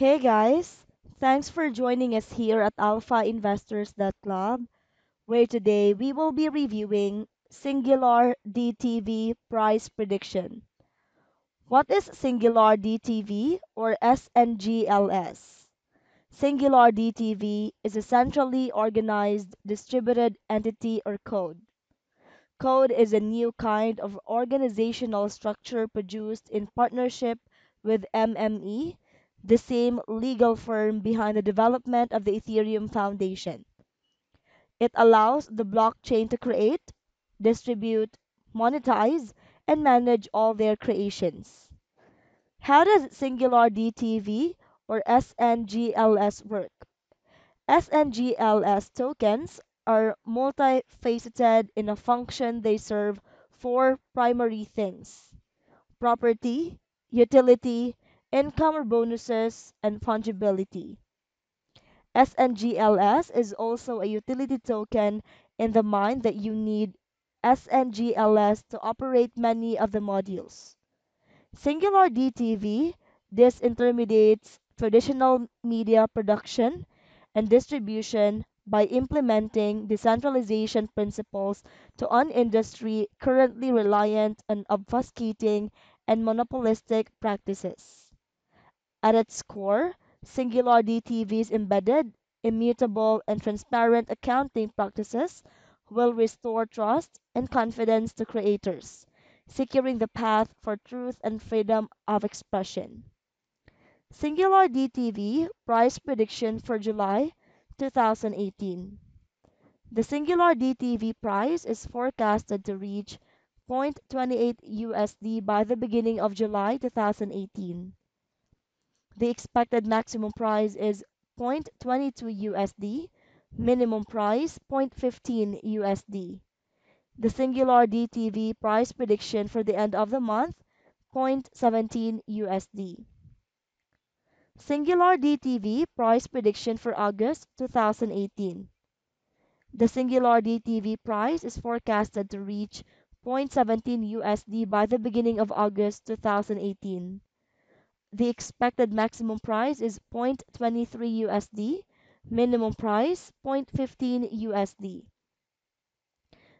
Hey guys, thanks for joining us here at Alpha Investors Club, where today we will be reviewing Singular DTV price prediction. What is Singular DTV or SNGLS? Singular DTV is a centrally organized distributed entity or code. Code is a new kind of organizational structure produced in partnership with MME, the same legal firm behind the development of the Ethereum Foundation. It allows the blockchain to create, distribute, monetize, and manage all their creations. How does Singular DTV or SNGLS work? SNGLS tokens are multifaceted in a function they serve four primary things property, utility, income or bonuses, and fungibility. SNGLS is also a utility token in the mind that you need SNGLS to operate many of the modules. Singular DTV disintermediates traditional media production and distribution by implementing decentralization principles to an industry currently reliant on obfuscating and monopolistic practices. At its core, Singular DTV's embedded, immutable, and transparent accounting practices will restore trust and confidence to creators, securing the path for truth and freedom of expression. Singular DTV price prediction for July 2018. The Singular DTV price is forecasted to reach 0.28 USD by the beginning of July 2018. The expected maximum price is 0.22 USD, minimum price 0.15 USD. The Singular DTV price prediction for the end of the month 0.17 USD. Singular DTV price prediction for August 2018. The Singular DTV price is forecasted to reach 0.17 USD by the beginning of August 2018. The expected maximum price is 0.23 USD, minimum price 0.15 USD.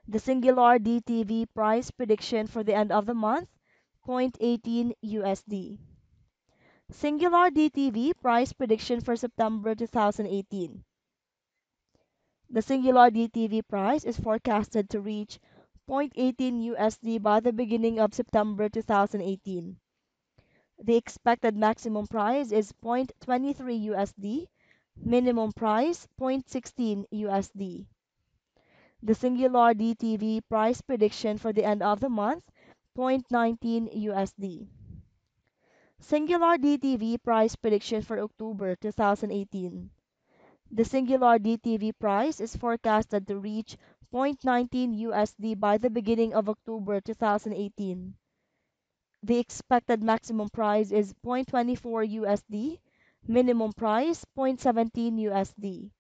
The Singular DTV price prediction for the end of the month 0.18 USD. Singular DTV price prediction for September 2018. The Singular DTV price is forecasted to reach 0.18 USD by the beginning of September 2018. The expected maximum price is 0.23 USD, minimum price 0.16 USD. The Singular DTV price prediction for the end of the month 0.19 USD. Singular DTV price prediction for October 2018. The Singular DTV price is forecasted to reach 0.19 USD by the beginning of October 2018. The expected maximum price is 0.24 USD, minimum price 0.17 USD.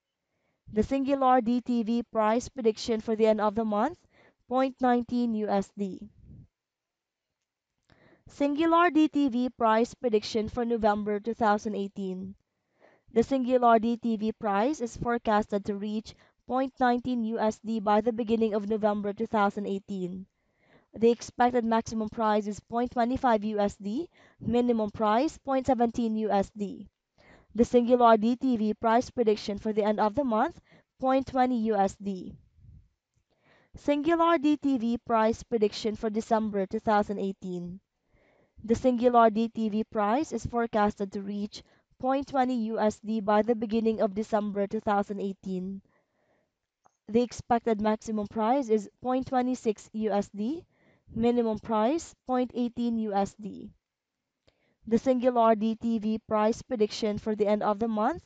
The Singular DTV price prediction for the end of the month 0.19 USD. Singular DTV price prediction for November 2018. The Singular DTV price is forecasted to reach 0.19 USD by the beginning of November 2018. The expected maximum price is 0.25 USD, minimum price 0.17 USD. The Singular DTV price prediction for the end of the month 0.20 USD. Singular DTV price prediction for December 2018. The Singular DTV price is forecasted to reach 0.20 USD by the beginning of December 2018. The expected maximum price is 0.26 USD, minimum price 0.18 USD. The Singular DTV price prediction for the end of the month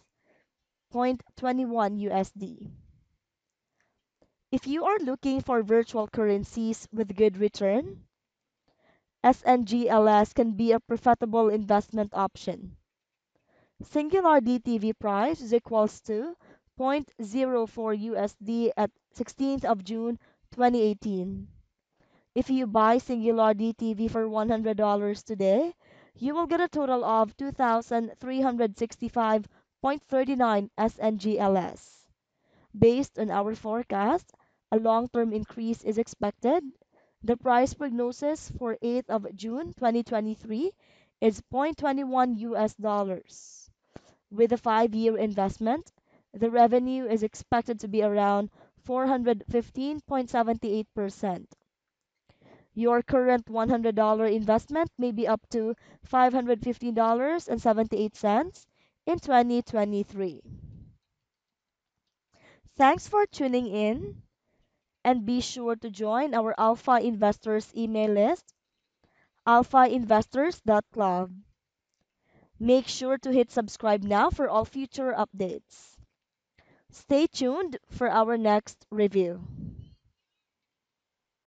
0.21 USD. If you are looking for virtual currencies with good return, SNGLS can be a profitable investment option. Singular DTV price is equals to 0.04 USD at 16th of June 2018. If you buy Singular DTV for $100 today, you will get a total of 2,365.39 SNGLS. Based on our forecast, a long-term increase is expected. The price prognosis for 8th of June 2023 is 0.21 US dollars. With a 5-year investment, the revenue is expected to be around 415.78%. Your current $100 investment may be up to $515.78 in 2023. Thanks for tuning in and be sure to join our Alpha Investors email list, alphainvestors.club. Make sure to hit subscribe now for all future updates. Stay tuned for our next review.